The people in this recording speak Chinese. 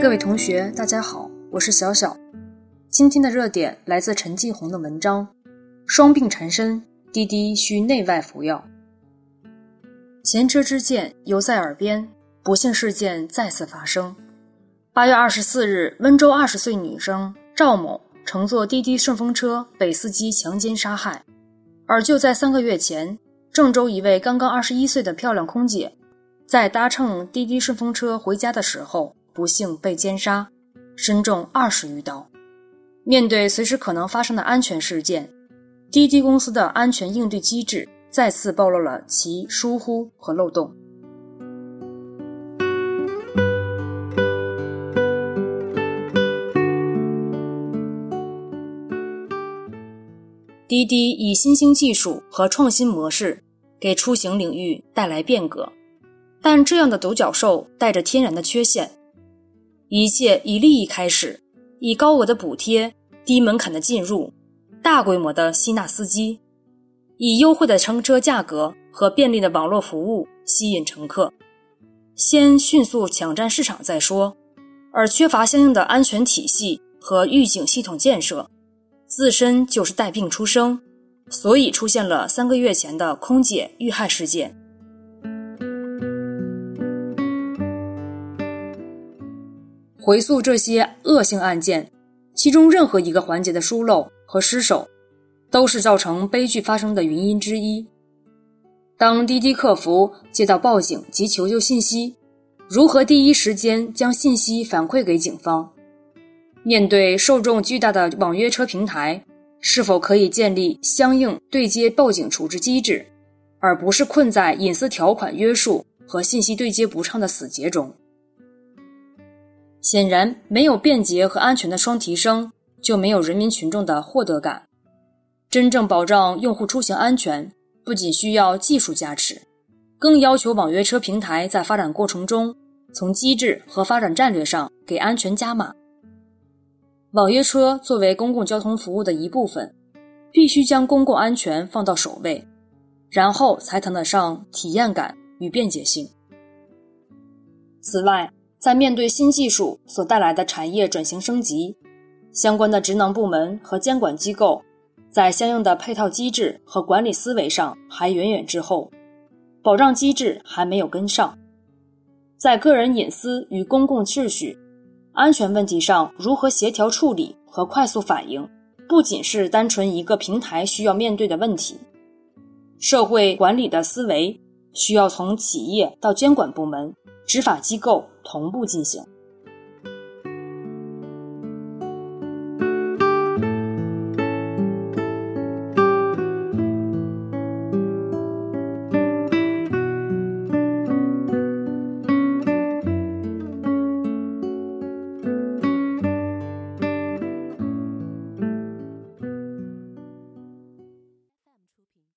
各位同学，大家好，我是小小。今天的热点来自陈继红的文章：双病缠身，滴滴需内外服药。前车之鉴犹在耳边，不幸事件再次发生。八月二十四日，温州二十岁女生赵某乘坐滴滴顺风车被司机强奸杀害。而就在三个月前，郑州一位刚刚二十一岁的漂亮空姐，在搭乘滴滴顺风车回家的时候。不幸被奸杀，身中二十余刀。面对随时可能发生的安全事件，滴滴公司的安全应对机制再次暴露了其疏忽和漏洞。滴滴以新兴技术和创新模式给出行领域带来变革，但这样的独角兽带着天然的缺陷。一切以利益开始，以高额的补贴、低门槛的进入、大规模的吸纳司机，以优惠的乘车价格和便利的网络服务吸引乘客，先迅速抢占市场再说。而缺乏相应的安全体系和预警系统建设，自身就是带病出生，所以出现了三个月前的空姐遇害事件。回溯这些恶性案件，其中任何一个环节的疏漏和失手，都是造成悲剧发生的原因之一。当滴滴客服接到报警及求救信息，如何第一时间将信息反馈给警方？面对受众巨大的网约车平台，是否可以建立相应对接报警处置机制，而不是困在隐私条款约束和信息对接不畅的死结中？显然，没有便捷和安全的双提升，就没有人民群众的获得感。真正保障用户出行安全，不仅需要技术加持，更要求网约车平台在发展过程中，从机制和发展战略上给安全加码。网约车作为公共交通服务的一部分，必须将公共安全放到首位，然后才谈得上体验感与便捷性。此外，在面对新技术所带来的产业转型升级，相关的职能部门和监管机构，在相应的配套机制和管理思维上还远远滞后，保障机制还没有跟上。在个人隐私与公共秩序、安全问题上如何协调处理和快速反应，不仅是单纯一个平台需要面对的问题，社会管理的思维需要从企业到监管部门。执法机构同步进行。